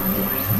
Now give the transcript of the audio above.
Yeah.